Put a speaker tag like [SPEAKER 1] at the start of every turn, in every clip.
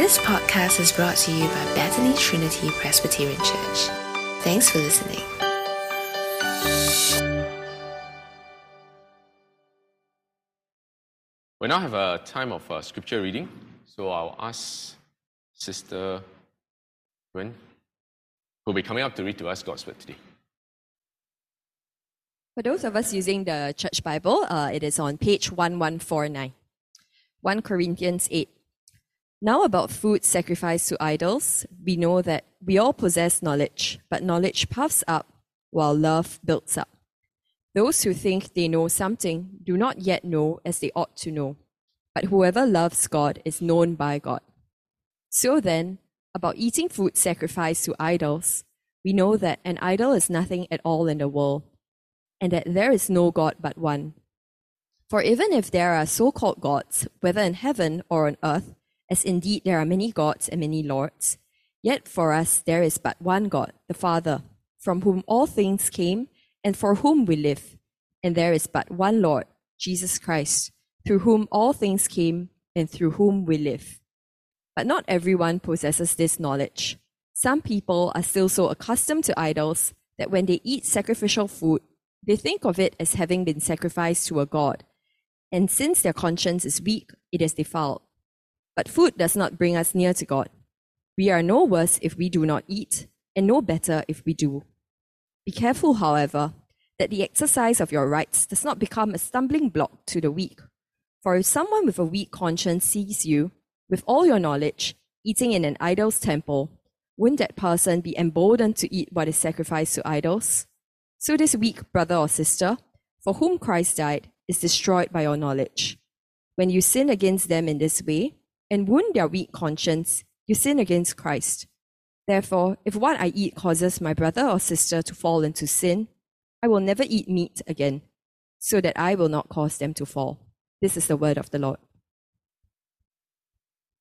[SPEAKER 1] This podcast is brought to you by Bethany Trinity Presbyterian Church. Thanks for listening.
[SPEAKER 2] We now have a time of uh, scripture reading, so I'll ask Sister Gwen, who'll be coming up to read to us God's word today.
[SPEAKER 3] For those of us using the Church Bible, uh, it is on page 1149. 1 Corinthians 8. Now, about food sacrificed to idols, we know that we all possess knowledge, but knowledge puffs up while love builds up. Those who think they know something do not yet know as they ought to know, but whoever loves God is known by God. So then, about eating food sacrificed to idols, we know that an idol is nothing at all in the world, and that there is no God but one. For even if there are so called gods, whether in heaven or on earth, as indeed there are many gods and many lords, yet for us there is but one God, the Father, from whom all things came and for whom we live. And there is but one Lord, Jesus Christ, through whom all things came and through whom we live. But not everyone possesses this knowledge. Some people are still so accustomed to idols that when they eat sacrificial food, they think of it as having been sacrificed to a god. And since their conscience is weak, it is defiled. But food does not bring us near to God. We are no worse if we do not eat, and no better if we do. Be careful, however, that the exercise of your rights does not become a stumbling block to the weak. For if someone with a weak conscience sees you, with all your knowledge, eating in an idol's temple, wouldn't that person be emboldened to eat what is sacrificed to idols? So this weak brother or sister, for whom Christ died, is destroyed by your knowledge. When you sin against them in this way, and wound their weak conscience, you sin against Christ. Therefore, if what I eat causes my brother or sister to fall into sin, I will never eat meat again, so that I will not cause them to fall. This is the word of the Lord.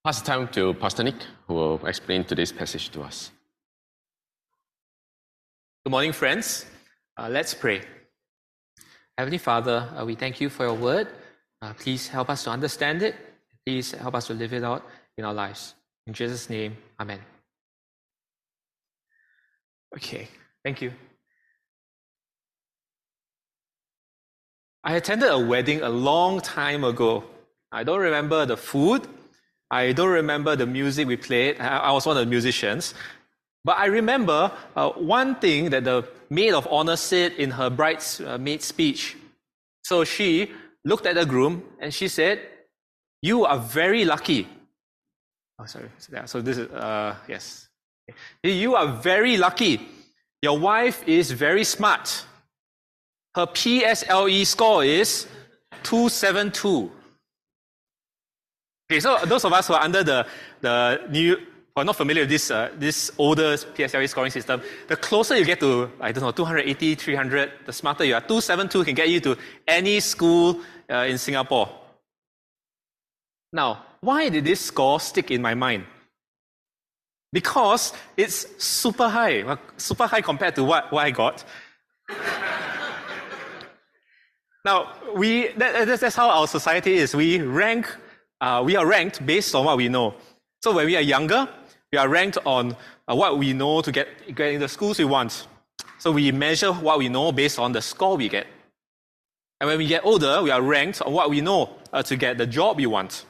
[SPEAKER 2] Pass the time to Pastor Nick, who will explain today's passage to us.
[SPEAKER 4] Good morning, friends. Uh, let's pray. Heavenly Father, uh, we thank you for your word. Uh, please help us to understand it Please help us to live it out in our lives. In Jesus' name, Amen. Okay, thank you. I attended a wedding a long time ago. I don't remember the food. I don't remember the music we played. I was one of the musicians. But I remember uh, one thing that the maid of honor said in her bridesmaid uh, speech. So she looked at the groom and she said, you are very lucky. Oh, sorry. So this is, uh, yes. You are very lucky. Your wife is very smart. Her PSLE score is 272. Okay, so those of us who are under the, the new, who are not familiar with this, uh, this older PSLE scoring system, the closer you get to, I don't know, 280, 300, the smarter you are. 272 can get you to any school uh, in Singapore. Now, why did this score stick in my mind? Because it's super high, super high compared to what, what I got. now, we, that, that's how our society is. We rank, uh, we are ranked based on what we know. So when we are younger, we are ranked on uh, what we know to get, get in the schools we want. So we measure what we know based on the score we get. And when we get older, we are ranked on what we know uh, to get the job we want.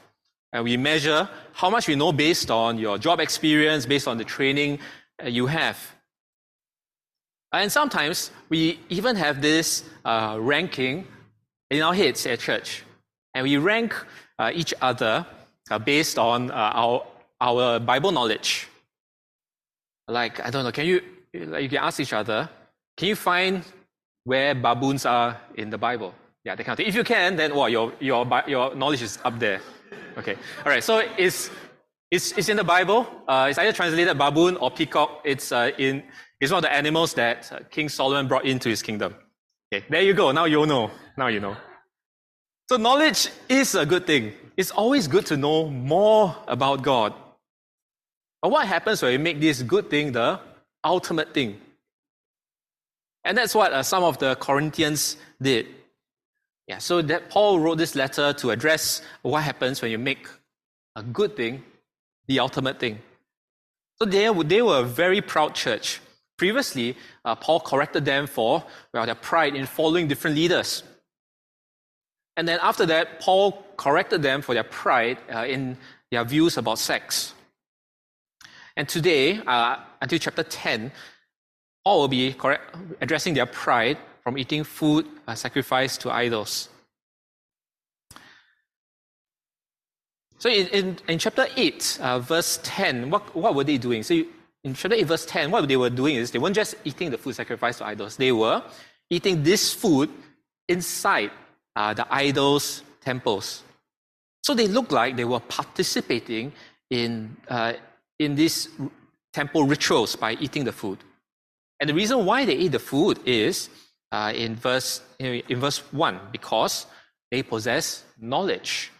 [SPEAKER 4] And we measure how much we know based on your job experience, based on the training uh, you have. And sometimes we even have this uh, ranking in our heads at church. And we rank uh, each other uh, based on uh, our, our Bible knowledge. Like, I don't know, can you, like, you can ask each other, can you find where baboons are in the Bible? Yeah, of thing. If you can, then well, your, your, your knowledge is up there. Okay. All right. So it's it's, it's in the Bible. Uh, it's either translated baboon or peacock. It's uh, in it's one of the animals that uh, King Solomon brought into his kingdom. Okay. There you go. Now you know. Now you know. So knowledge is a good thing. It's always good to know more about God. But what happens when we make this good thing the ultimate thing? And that's what uh, some of the Corinthians did. Yeah, so that Paul wrote this letter to address what happens when you make a good thing the ultimate thing. So they, they were a very proud church. Previously, uh, Paul corrected them for well, their pride in following different leaders. And then after that, Paul corrected them for their pride uh, in their views about sex. And today, uh, until chapter 10, Paul will be correct, addressing their pride from eating food sacrificed to idols. So in, in, in chapter 8, uh, verse 10, what, what were they doing? So in chapter 8, verse 10, what they were doing is they weren't just eating the food sacrificed to idols, they were eating this food inside uh, the idols' temples. So they looked like they were participating in, uh, in these temple rituals by eating the food. And the reason why they eat the food is uh, in, verse, in verse 1 because they possess knowledge.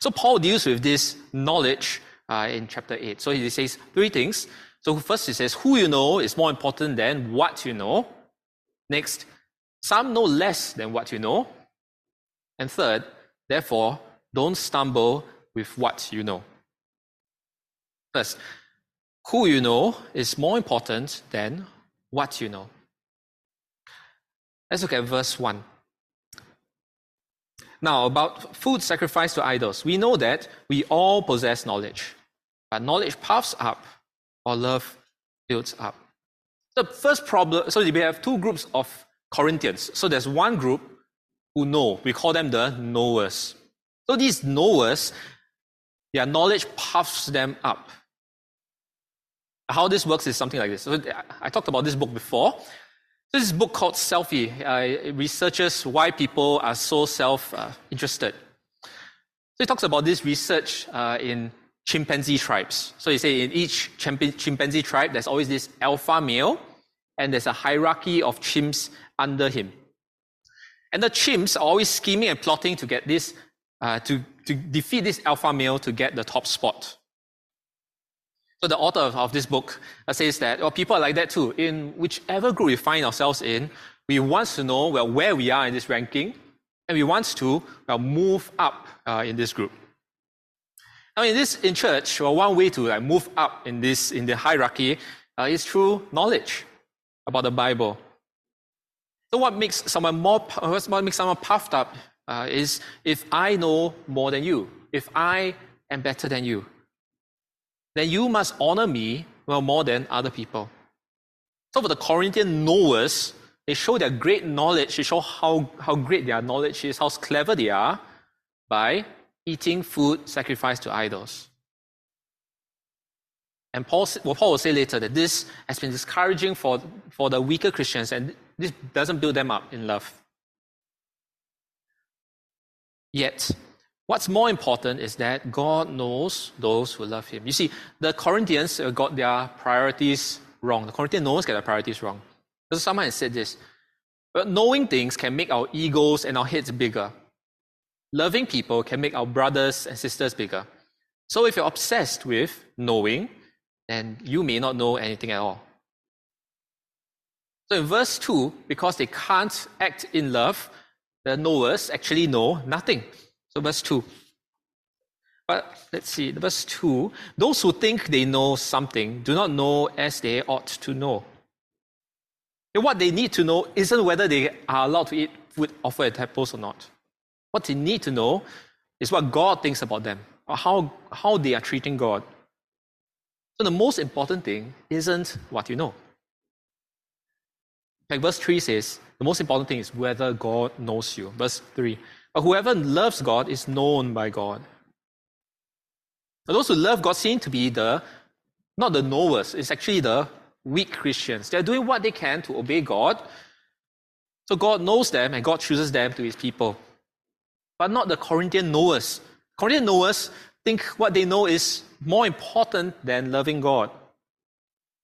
[SPEAKER 4] So Paul deals with this knowledge uh, in chapter 8. So he says three things. So first he says, who you know is more important than what you know. Next, some know less than what you know. And third, therefore, don't stumble with what you know. First, who you know is more important than what you know. Let's look at verse 1. Now, about food sacrificed to idols, we know that we all possess knowledge, but knowledge puffs up, or love builds up. The first problem, so we have two groups of Corinthians. So there's one group who know. We call them the knowers. So these knowers, their knowledge puffs them up. How this works is something like this. So I talked about this book before. This is a book called Selfie. Uh, it researches why people are so self uh, interested. So it talks about this research uh, in chimpanzee tribes. So you say in each chimpanzee tribe, there's always this alpha male, and there's a hierarchy of chimps under him. And the chimps are always scheming and plotting to get this, uh, to, to defeat this alpha male to get the top spot. So the author of, this book uh, says that well, people are like that too. In whichever group we find ourselves in, we want to know well, where we are in this ranking, and we want to well, move up uh, in this group. Now, in this in church, well, one way to like, move up in this in the hierarchy uh, is through knowledge about the Bible. So, what makes someone more what makes someone puffed up uh, is if I know more than you, if I am better than you then you must honor me well more than other people. So for the Corinthian knowers, they show their great knowledge, they show how, how great their knowledge is, how clever they are by eating food sacrificed to idols. And Paul, well, Paul will say later that this has been discouraging for, for the weaker Christians, and this doesn't build them up in love. Yet, What's more important is that God knows those who love Him. You see, the Corinthians uh, got their priorities wrong. The Corinthian knowers get their priorities wrong. So someone has said this. But knowing things can make our egos and our heads bigger. Loving people can make our brothers and sisters bigger. So if you're obsessed with knowing, then you may not know anything at all. So in verse 2, because they can't act in love, the knowers actually know nothing. So, verse 2. But let's see, verse 2 those who think they know something do not know as they ought to know. And what they need to know isn't whether they are allowed to eat food offered at temples or not. What they need to know is what God thinks about them, or how, how they are treating God. So the most important thing isn't what you know. Verse 3 says, the most important thing is whether God knows you. Verse 3 but whoever loves God is known by God. But those who love God seem to be the not the knowers, it's actually the weak Christians. They're doing what they can to obey God. So God knows them and God chooses them to his people. But not the Corinthian knowers. Corinthian knowers think what they know is more important than loving God.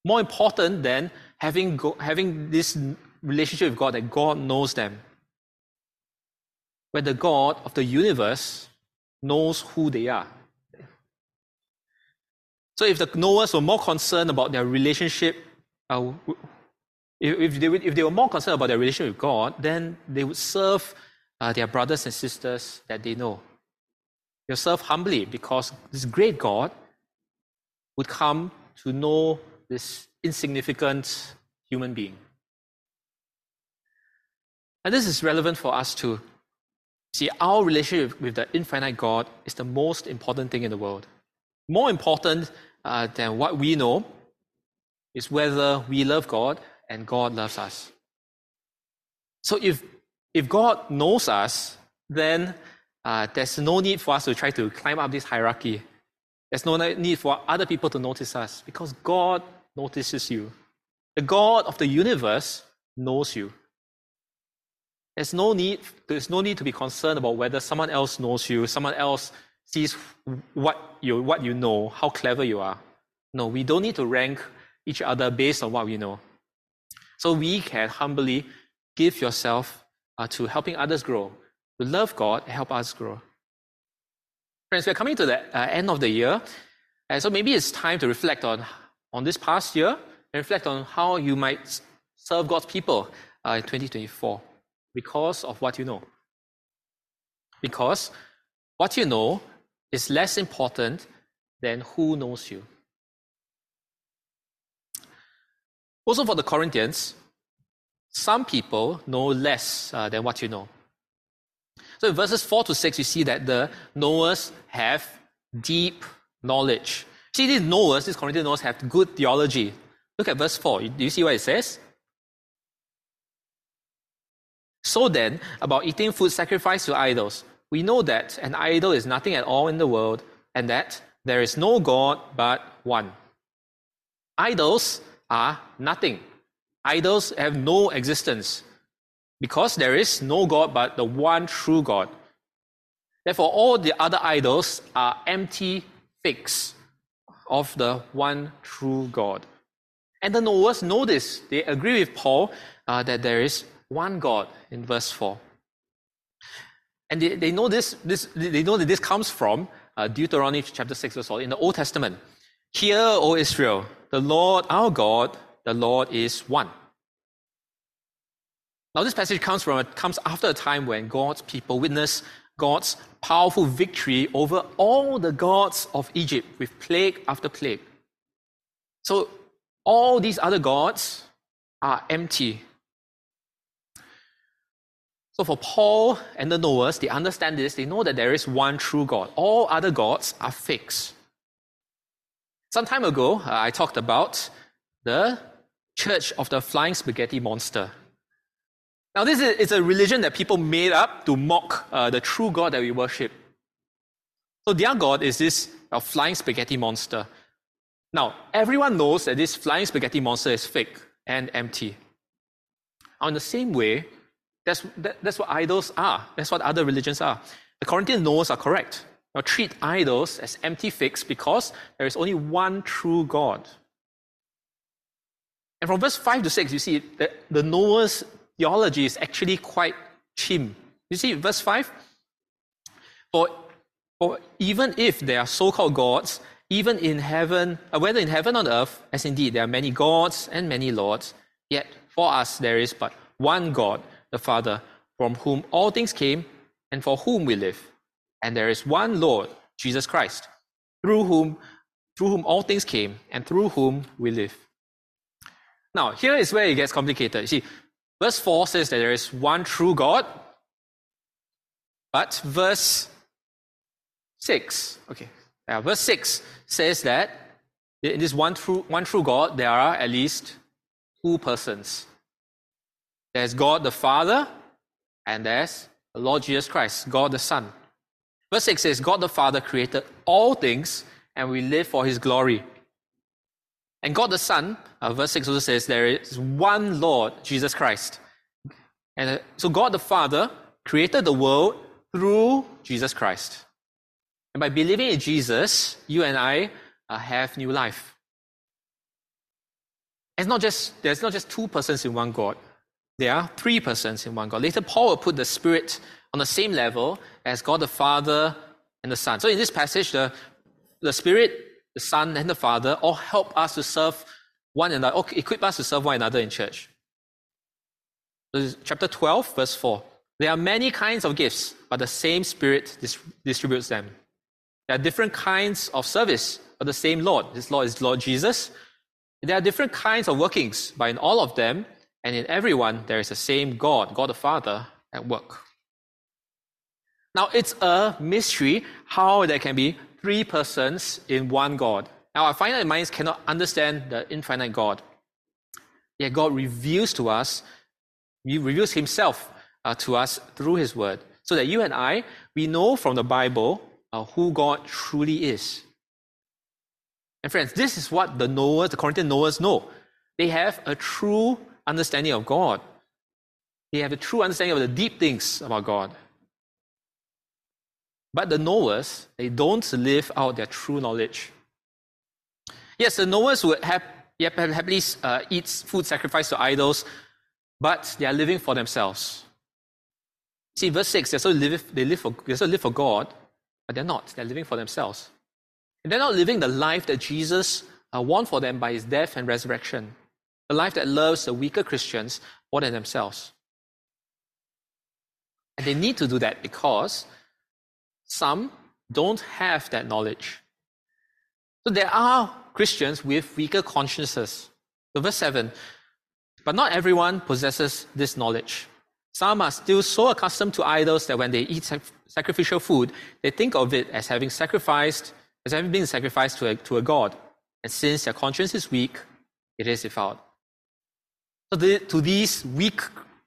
[SPEAKER 4] More important than having, having this relationship with God that God knows them where the God of the universe knows who they are. So if the knowers were more concerned about their relationship, uh, if, they, if they were more concerned about their relationship with God, then they would serve uh, their brothers and sisters that they know. They'll serve humbly because this great God would come to know this insignificant human being. And this is relevant for us to see our relationship with the infinite God is the most important thing in the world. More important uh, than what we know is whether we love God and God loves us. So if, if God knows us, then uh, there's no need for us to try to climb up this hierarchy. There's no need for other people to notice us because God notices you. The God of the universe knows you. There's no need, there's no need to be concerned about whether someone else knows you, someone else sees what you, what you know, how clever you are. No, we don't need to rank each other based on what we know. So we can humbly give yourself uh, to helping others grow, to love God and help us grow. Friends, we're coming to the uh, end of the year, and so maybe it's time to reflect on, on this past year and reflect on how you might serve God's people uh, in 2024 because of what you know. Because what you know is less important than who knows you. Also, for the Corinthians, some people know less uh, than what you know. So, in verses 4 to 6, you see that the knowers have deep knowledge. See, these knowers, these Corinthian knowers, have good theology. Look at verse 4. Do you see what it says? So then, about eating food sacrificed to idols, we know that an idol is nothing at all in the world, and that there is no God but one. Idols are nothing. Idols have no existence because there is no God but the one true God. Therefore, all the other idols are empty fakes of the one true God. And the knowers know this. They agree with Paul uh, that there is one God in verse 4. And they, they know this, this, they know that this comes from uh, Deuteronomy chapter 6, verse 4 in the Old Testament. Hear, O Israel, the Lord our God, the Lord is one. Now, this passage comes from comes after a time when God's people witness God's powerful victory over all the gods of Egypt with plague after plague. So, all these other gods are empty so for Paul and the knowers, they understand this. They know that there is one true God. All other gods are fakes. Some time ago, uh, I talked about the Church of the Flying Spaghetti Monster. Now, this is a religion that people made up to mock uh, the true God that we worship. So their God is this uh, flying spaghetti monster. Now, everyone knows that this flying spaghetti monster is fake and empty. In the same way, that's, that, that's what idols are. That's what other religions are. The Corinthian knows are correct. Now treat idols as empty fakes because there is only one true God. And from verse 5 to 6, you see that the knowers' theology is actually quite chim. You see, verse 5? For, for even if there are so called gods, even in heaven, uh, whether in heaven or earth, as indeed there are many gods and many lords, yet for us there is but one God, the Father, from whom all things came and for whom we live. And there is one Lord, Jesus Christ, through whom through whom all things came and through whom we live. Now, here is where it gets complicated. You see, verse 4 says that there is one true God, but verse 6, okay, yeah, verse 6 says that in this one true, one true God, there are at least two persons. There's God the Father, and there's the Lord Jesus Christ, God the Son. Verse 6 says, God the Father created all things, and we live for his glory. And God the Son, uh, verse 6 also says, there is one Lord, Jesus Christ. And uh, so God the Father created the world through Jesus Christ. And by believing in Jesus, you and I uh, have new life. It's not just, there's not just two persons in one God. There are three persons in one God. Later, Paul will put the Spirit on the same level as God the Father and the Son. So in this passage, the, the Spirit, the Son, and the Father all help us to serve one another, or equip us to serve one another in church. chapter 12, verse 4. There are many kinds of gifts, but the same Spirit dis- distributes them. There are different kinds of service, but the same Lord. This Lord is Lord Jesus. There are different kinds of workings, but in all of them and in everyone, there is the same God, God the Father, at work. Now, it's a mystery how there can be three persons in one God. Now, our finite minds cannot understand the infinite God. Yet God reveals to us, He reveals Himself uh, to us through His Word, so that you and I, we know from the Bible uh, who God truly is. And friends, this is what the knowers, the Corinthian knowers know. They have a true understanding of God. They have a true understanding of the deep things about God. But the knowers, they don't live out their true knowledge. Yes, the knowers would have, happily uh, eat food sacrificed to idols, but they are living for themselves. See, verse 6, they still live, they live for, they still live for God, but they're not. They're living for themselves. And they're not living the life that Jesus uh, won for them by his death and resurrection, a life that loves the weaker Christians more than themselves. And they need to do that because some don't have that knowledge. So there are Christians with weaker consciences. So verse 7 But not everyone possesses this knowledge. Some are still so accustomed to idols that when they eat sacrificial food, they think of it as having sacrificed as having been sacrificed to a, to a god. And since their conscience is weak, it is defiled. So to these weak,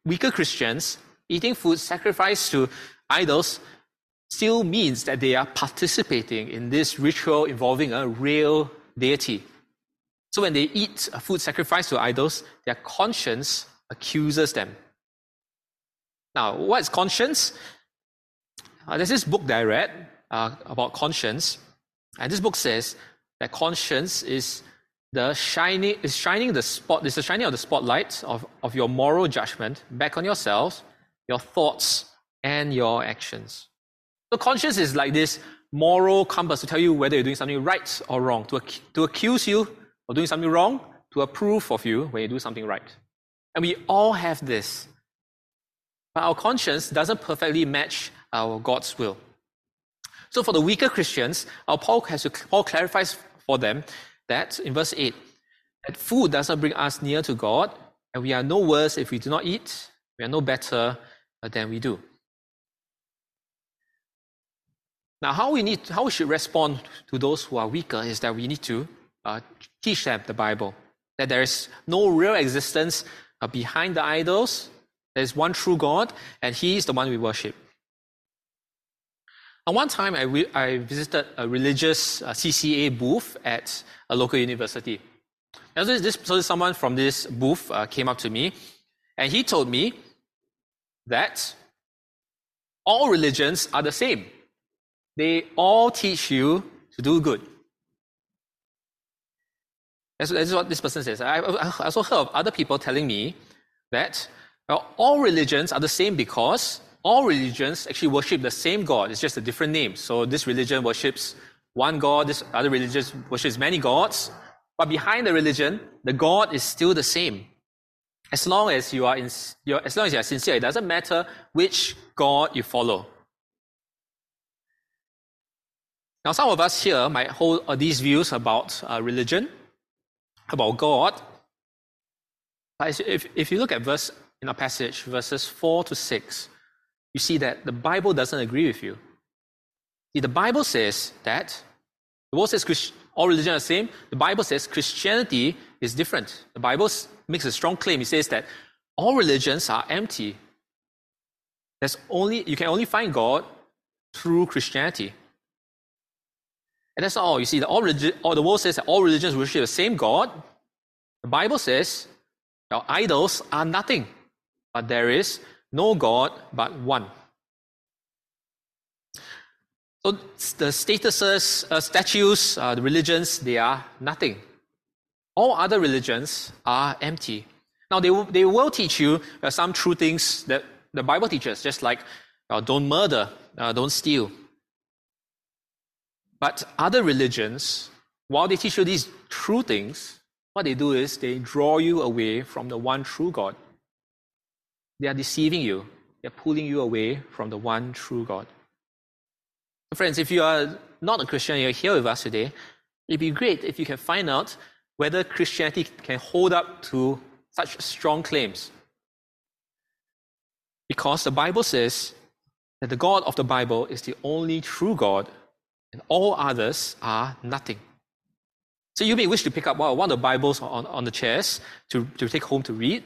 [SPEAKER 4] weaker Christians, eating food sacrificed to idols still means that they are participating in this ritual involving a real deity. So when they eat a food sacrificed to idols, their conscience accuses them. Now, what is conscience? Uh, there's this book that I read uh, about conscience, and this book says that conscience is the shining is shining the spot is the shining of the spotlight of, of your moral judgment back on yourselves, your thoughts, and your actions. So conscience is like this moral compass to tell you whether you're doing something right or wrong, to, to accuse you of doing something wrong, to approve of you when you do something right. And we all have this. But our conscience doesn't perfectly match our God's will. So for the weaker Christians, our Paul, has to, Paul clarifies for them that in verse 8, that food doesn't bring us near to God, and we are no worse if we do not eat, we are no better uh, than we do. Now, how we need, how we should respond to those who are weaker is that we need to uh, teach them the Bible, that there is no real existence uh, behind the idols. There is one true God, and He is the one we worship. And one time, I, re- I visited a religious uh, CCA booth at a local university. And this, this, so someone from this booth uh, came up to me, and he told me that all religions are the same. They all teach you to do good. That's, that's what this person says. I, I also heard of other people telling me that well, all religions are the same because all religions actually worship the same God. It's just a different name. So this religion worships one God, this other religion worships many gods. But behind the religion, the God is still the same. As long as you are in, as long as you are sincere, it doesn't matter which God you follow. Now, some of us here might hold uh, these views about uh, religion, about God. But if, if you look at verse in our passage, verses 4 to 6, you see that the Bible doesn't agree with you. See, the Bible says that the world says Christ, all religions are the same. The Bible says Christianity is different. The Bible makes a strong claim. It says that all religions are empty. There's only you can only find God through Christianity. And that's not all. You see, the, all, religi- all the world says that all religions worship the same God. The Bible says our idols are nothing, but there is no God but one. So the statuses, uh, statues, uh, the religions, they are nothing. All other religions are empty. Now, they will, they will teach you uh, some true things that the Bible teaches, just like uh, don't murder, uh, don't steal. But other religions, while they teach you these true things, what they do is they draw you away from the one true God. They are deceiving you. They're pulling you away from the one true God. Friends, if you are not a Christian, you're here with us today, It'd be great if you can find out whether Christianity can hold up to such strong claims. Because the Bible says that the God of the Bible is the only true God, and all others are nothing. So you may wish to pick up one of the Bibles on, on the chairs to, to take home to read.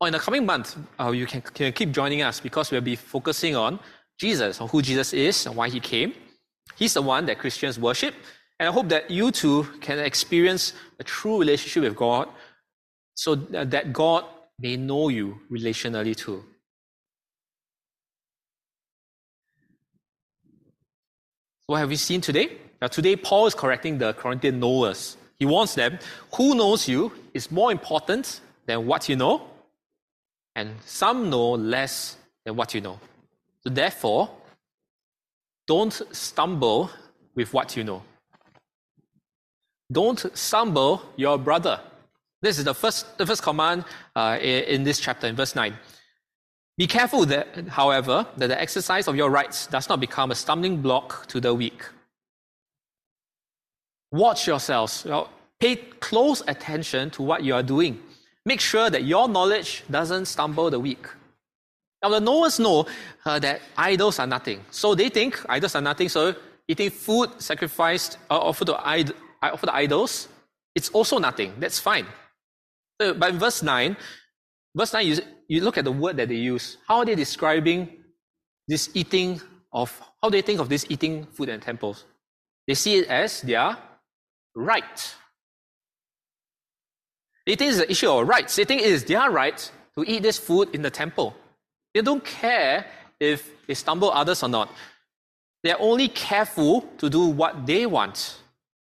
[SPEAKER 4] Or in the coming month, uh, you can, can keep joining us because we'll be focusing on Jesus, on who Jesus is and why he came. He's the one that Christians worship. And I hope that you too can experience a true relationship with God so that God may know you relationally too. What have we seen today? Now, today, Paul is correcting the Corinthian knowers. He warns them who knows you is more important than what you know, and some know less than what you know. So, therefore, don't stumble with what you know. Don't stumble your brother. This is the first, the first command uh, in this chapter, in verse 9. Be careful that, however, that the exercise of your rights does not become a stumbling block to the weak. Watch yourselves. Pay close attention to what you are doing. Make sure that your knowledge doesn't stumble the weak. Now, the knowers know uh, that idols are nothing. So they think idols are nothing. So eating food sacrificed, uh, offered, to Id- to idols, it's also nothing. That's fine. So, but in verse 9, verse 9, you, you look at the word that they use. How are they describing this eating of, how do they think of this eating food and temples? They see it as their right. They think it's an issue of rights. They think it is their right to eat this food in the temple. They don't care if they stumble others or not. They're only careful to do what they want,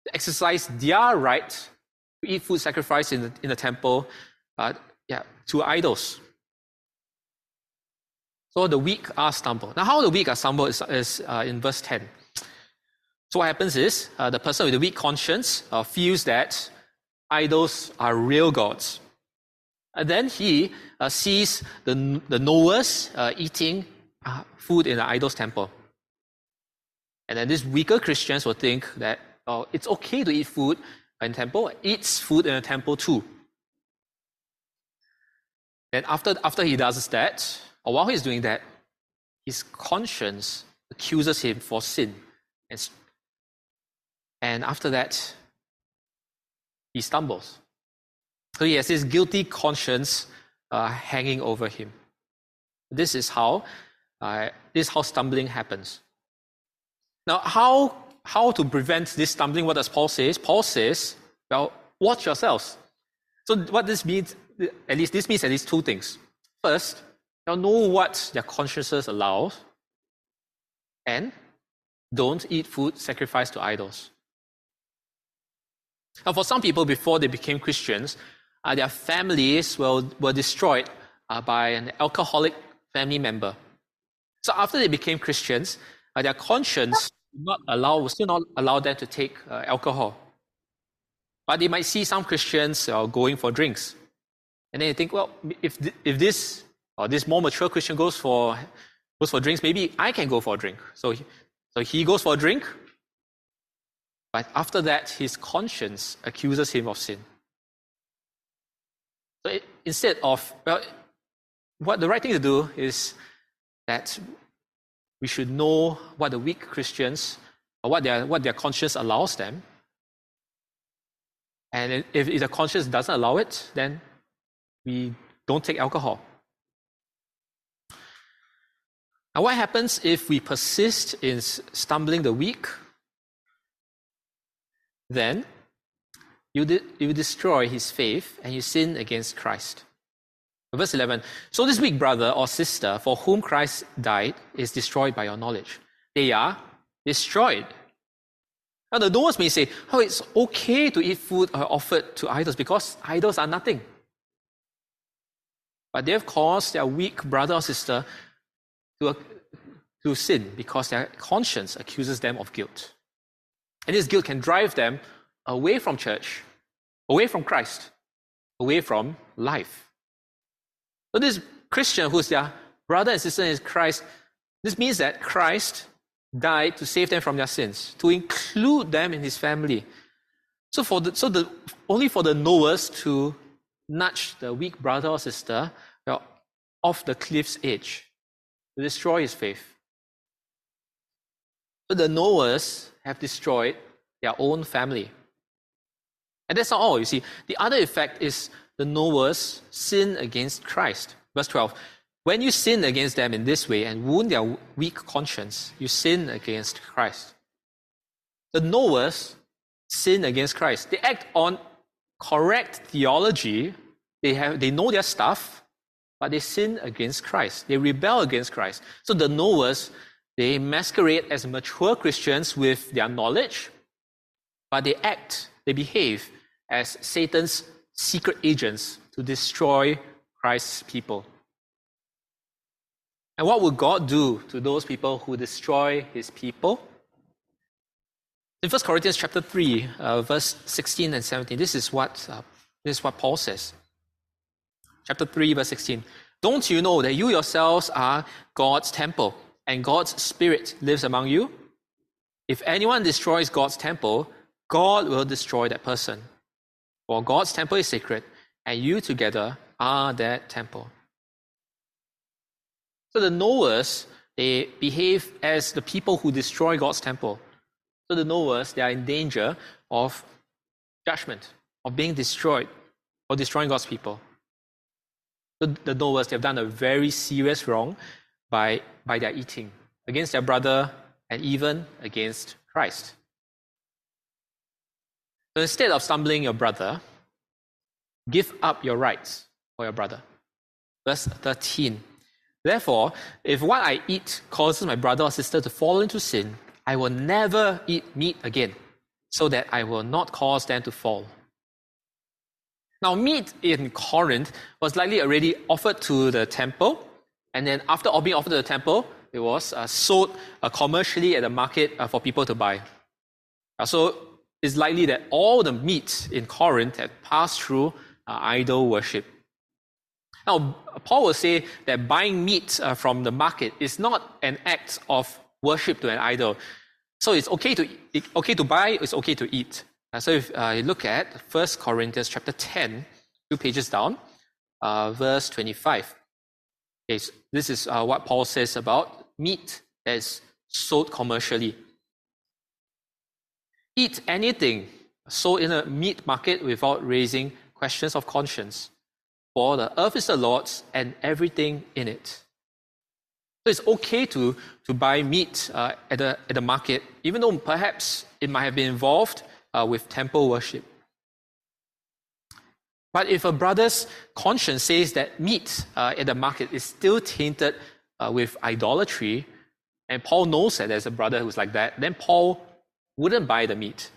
[SPEAKER 4] to exercise their right to eat food sacrificed in the, in the temple, uh, yeah, to idols. So the weak are stumbled. Now, how the weak are stumbled is, is uh, in verse 10. So what happens is uh, the person with the weak conscience uh, feels that idols are real gods. And then he uh, sees the, the knowers uh, eating uh, food in the idol's temple. And then these weaker Christians will think that oh, it's okay to eat food in temple, eats food in a temple too. Then after, after he does that, or while he's doing that, his conscience accuses him for sin. And, and after that, he stumbles. So he has this guilty conscience uh, hanging over him. This is how uh, this is how stumbling happens. Now, how how to prevent this stumbling? What does Paul say? Paul says, "Well, watch yourselves." So, what this means, at least this means at least two things. First, They'll know what their consciences allow and don't eat food sacrificed to idols. Now, for some people, before they became Christians, uh, their families were, were destroyed uh, by an alcoholic family member. So after they became Christians, uh, their conscience would not allow, would still not allow them to take uh, alcohol. But they might see some Christians uh, going for drinks. And then they think, well, if, th- if this or this more mature Christian goes for goes for drinks, maybe I can go for a drink. So, he, so he goes for a drink, but after that, his conscience accuses him of sin. So it, instead of well, what the right thing to do is that we should know what the weak Christians or what their what their conscience allows them. And if, if the conscience doesn't allow it, then we don't take alcohol. Now, what happens if we persist in stumbling the weak? Then you, de- you destroy his faith and you sin against Christ. Verse 11 So this weak brother or sister for whom Christ died is destroyed by your knowledge. They are destroyed. Now, the knowers may say, Oh, it's okay to eat food offered to idols because idols are nothing. But they have caused their weak brother or sister to, to sin because their conscience accuses them of guilt. And this guilt can drive them away from church, away from Christ, away from life. So this Christian who's their brother and sister in Christ, this means that Christ died to save them from their sins, to include them in his family, So for the so the only for the knowers to nudge the weak brother or sister off the cliff's edge to destroy his faith. So the knowers have destroyed their own family. And that's not all, you see. The other effect is the knowers sin against Christ. Verse 12. When you sin against them in this way and wound their weak conscience, you sin against Christ. The knowers sin against Christ. They act on correct theology. They, have, they know their stuff, but they sin against Christ. They rebel against Christ. So the knowers, they masquerade as mature Christians with their knowledge, but they act, they behave as Satan's secret agents to destroy Christ's people. And what will God do to those people who destroy his people? In 1 Corinthians chapter 3, uh, verse 16 and 17, this is what uh, this is what Paul says. Chapter 3, verse 16. Don't you know that you yourselves are God's temple, and God's Spirit lives among you? If anyone destroys God's temple, God will destroy that person. For God's temple is sacred, and you together are that temple. So the knowers, they behave as the people who destroy God's temple. So the knowers, they are in danger of judgment, of being destroyed, or destroying God's people. So the knowers, they have done a very serious wrong by, by their eating against their brother and even against Christ. So instead of stumbling your brother, give up your rights for your brother. Verse 13. Therefore, if what I eat causes my brother or sister to fall into sin, I will never eat meat again, so that I will not cause them to fall. Now, meat in Corinth was likely already offered to the temple, and then after being offered to the temple, it was uh, sold uh, commercially at the market uh, for people to buy. Uh, so it's likely that all the meat in Corinth had passed through uh, idol worship. Now, Paul will say that buying meat uh, from the market is not an act of worship to an idol. So it's okay to okay to buy. It's okay to eat. So if you look at 1 Corinthians chapter 10, two pages down, verse 25. Okay, so this is uh, what Paul says about meat that is sold commercially. Eat anything sold in a meat market without raising questions of conscience. For the earth is the Lord's and everything in it. So it's okay to, to buy meat uh, at, the, at the market, even though perhaps it might have been involved uh, with temple worship. But if a brother's conscience says that meat uh, at the market is still tainted uh, with idolatry, and Paul knows that there's a brother who's like that, then Paul wouldn't buy the meat.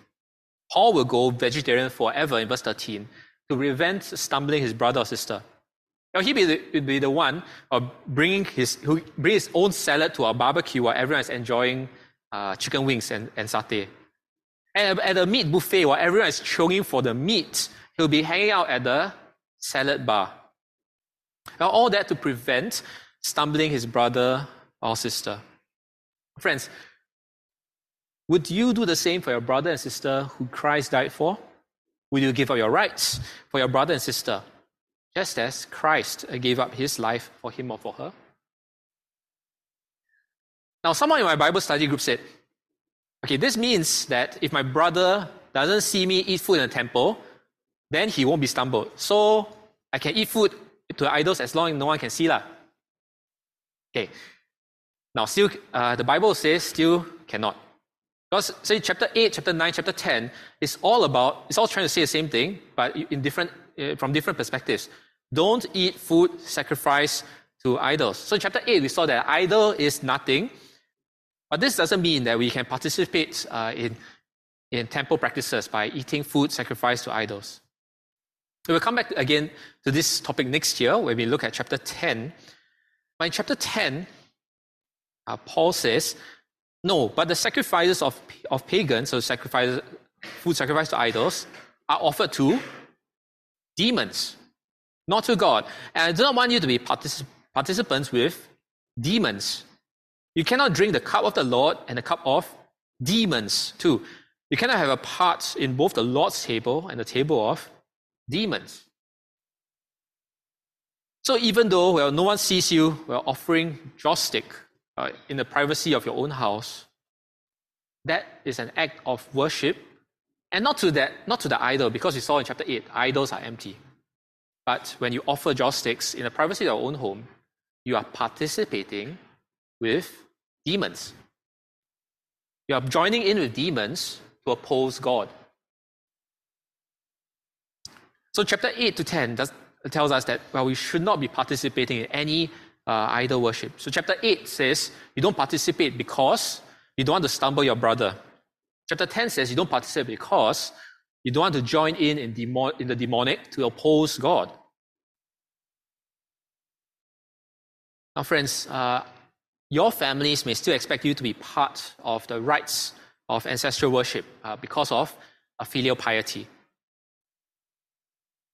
[SPEAKER 4] Paul will go vegetarian forever in verse 13 to prevent stumbling his brother or sister. Now, he the, be the one of bringing his, who bring his own salad to a barbecue while everyone is enjoying uh, chicken wings and, and satay. And at a meat buffet, while everyone is choking for the meat, he'll be hanging out at the salad bar. Now, all that to prevent stumbling his brother or sister. Friends, would you do the same for your brother and sister who Christ died for? Would you give up your rights for your brother and sister just as Christ gave up his life for him or for her. Now, someone in my Bible study group said, okay, this means that if my brother doesn't see me eat food in the temple, then he won't be stumbled. So I can eat food to idols as long as no one can see. Lah. Okay. Now, still, uh, the Bible says still cannot. Because, say, chapter 8, chapter 9, chapter 10 is all about, it's all trying to say the same thing, but in different uh, from different perspectives. Don't eat food sacrificed to idols. So chapter 8, we saw that idol is nothing. But this doesn't mean that we can participate uh, in, in temple practices by eating food sacrificed to idols. We will come back again to this topic next year when we look at chapter 10. But in chapter 10, uh, Paul says, no, but the sacrifices of, of pagans, so sacrifices, food sacrificed to idols, are offered to demons, not to God. And I do not want you to be particip- participants with demons. You cannot drink the cup of the Lord and the cup of demons too. you cannot have a part in both the Lord's table and the table of demons. So even though well, no one sees you well, offering joss stick uh, in the privacy of your own house, that is an act of worship, and not to that, not to the idol, because we saw in chapter eight, idols are empty. But when you offer joss sticks in the privacy of your own home, you are participating with demons. You are joining in with demons to oppose God. So, chapter 8 to 10 does, tells us that, well, we should not be participating in any uh, idol worship. So, chapter 8 says you don't participate because you don't want to stumble your brother. Chapter 10 says you don't participate because you don't want to join in in, in the demonic to oppose God. Now, friends, uh, your families may still expect you to be part of the rites of ancestral worship uh, because of filial piety.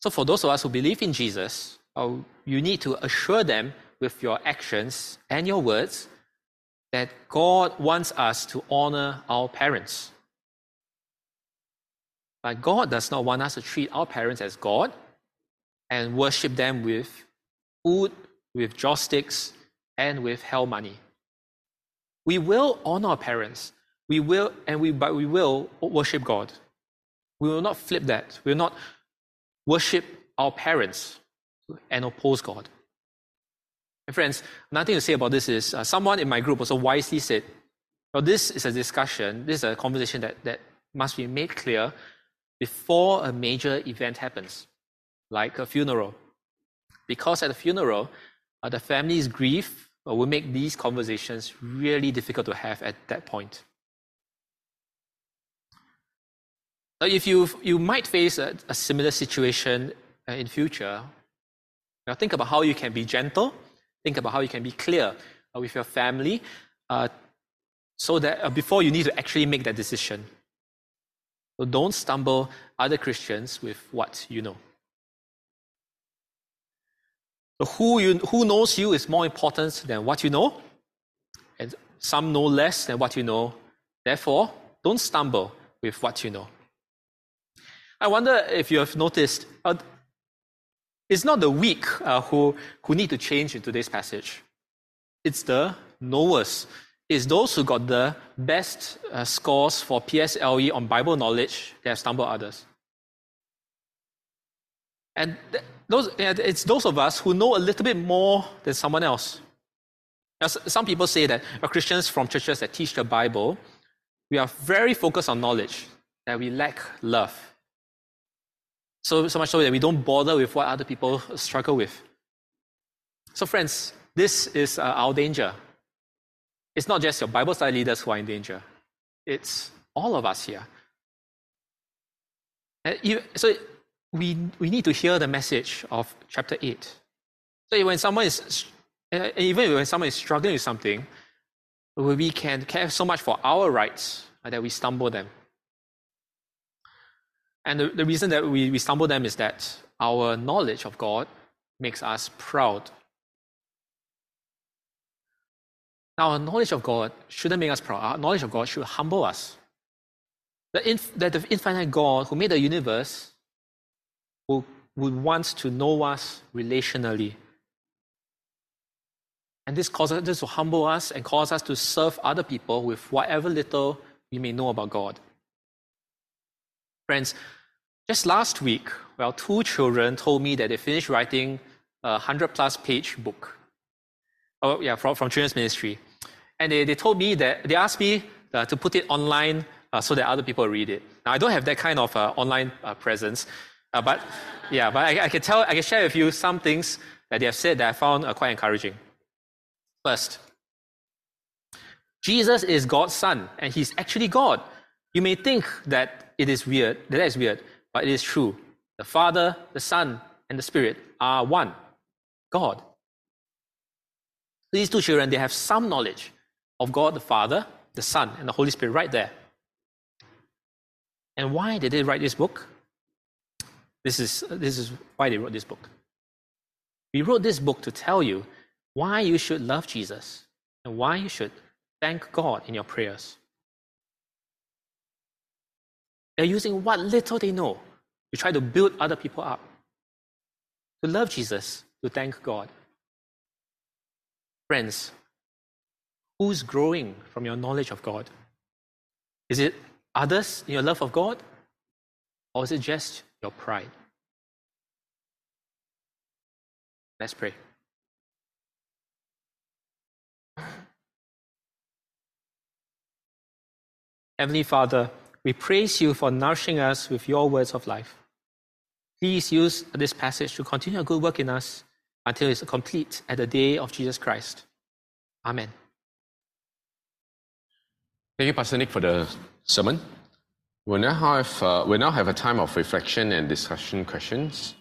[SPEAKER 4] So, for those of us who believe in Jesus, uh, you need to assure them with your actions and your words that God wants us to honor our parents. But God does not want us to treat our parents as God and worship them with food, with joss and with hell money. We will honor our parents. We will, and we, but we will worship God. We will not flip that. We will not worship our parents and oppose God. And friends, nothing to say about this is uh, someone in my group also wisely said, well, this is a discussion, this is a conversation that, that must be made clear before a major event happens, like a funeral. Because at a funeral, uh, the family's grief will make these conversations really difficult to have at that point. Now, if you you might face a, a similar situation uh, in future, now think about how you can be gentle. Think about how you can be clear uh, with your family, uh, so that uh, before you need to actually make that decision. So don't stumble other Christians with what you know. So who, you, who knows you is more important than what you know, and some know less than what you know. Therefore, don't stumble with what you know. I wonder if you have noticed, uh, it's not the weak uh, who, who need to change in today's passage. It's the knowers. It's those who got the best uh, scores for PSLE on Bible knowledge that have stumbled others. And th- those, it's those of us who know a little bit more than someone else. Some people say that Christians from churches that teach the Bible, we are very focused on knowledge, that we lack love. So, so much so that we don't bother with what other people struggle with. So, friends, this is uh, our danger. It's not just your Bible study leaders who are in danger, it's all of us here. And so, we, we need to hear the message of chapter 8. So when someone is, even when someone is struggling with something, we can care so much for our rights that we stumble them. And the, the reason that we, we stumble them is that our knowledge of God makes us proud. Now, our knowledge of God shouldn't make us proud. Our knowledge of God should humble us. That, inf- that the infinite God who made the universe who would want to know us relationally. And this causes this to humble us and cause us to serve other people with whatever little we may know about God. Friends, just last week, well, two children told me that they finished writing a 100 plus page book. Oh, yeah, from, from Children's Ministry. And they, they told me that, they asked me uh, to put it online uh, so that other people read it. Now, I don't have that kind of uh, online uh, presence, uh, but yeah, but I, I, can tell, I can share with you some things that they have said that I found uh, quite encouraging. First, Jesus is God's son, and he's actually God. You may think that it is weird, that, is weird, but it is true. The Father, the Son, and the Spirit are one God. These two children, they have some knowledge of God the Father, the Son, and the Holy Spirit right there. And why did they write this book? This is, this is why they wrote this book. We wrote this book to tell you why you should love Jesus and why you should thank God in your prayers. They're using what little they know to try to build other people up, to love Jesus, to thank God. Friends, who's growing from your knowledge of God? Is it others in your love of God? Or is it just your pride? Let's pray. Heavenly Father, we praise you for nourishing us with your words of life. Please use this passage to continue a good work in us until it's complete at the day of Jesus Christ. Amen.
[SPEAKER 2] Thank you, Pastor Nick, for the sermon. We'll now have, uh, we'll now have a time of reflection and discussion questions.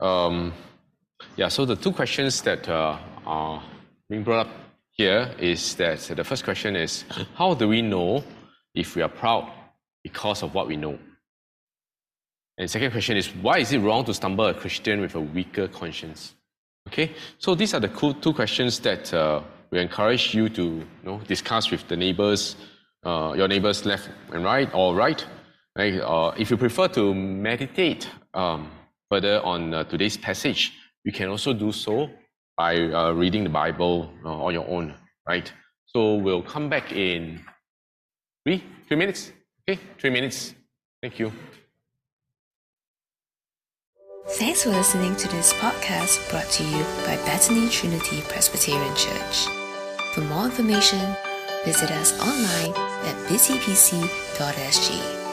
[SPEAKER 2] Um, yeah, so the two questions that uh, are being brought up here is that the first question is How do we know if we are proud because of what we know? And second question is Why is it wrong to stumble a Christian with a weaker conscience? Okay, so these are the cool two questions that uh, we encourage you to you know, discuss with the neighbors, uh, your neighbors left and right or right. Uh, if you prefer to meditate um, further on uh, today's passage, you can also do so by uh, reading the Bible uh, on your own, right? So we'll come back in three, three minutes. Okay, three minutes. Thank you.
[SPEAKER 1] Thanks for listening to this podcast brought to you by Bethany Trinity Presbyterian Church. For more information, visit us online at busypc.sg.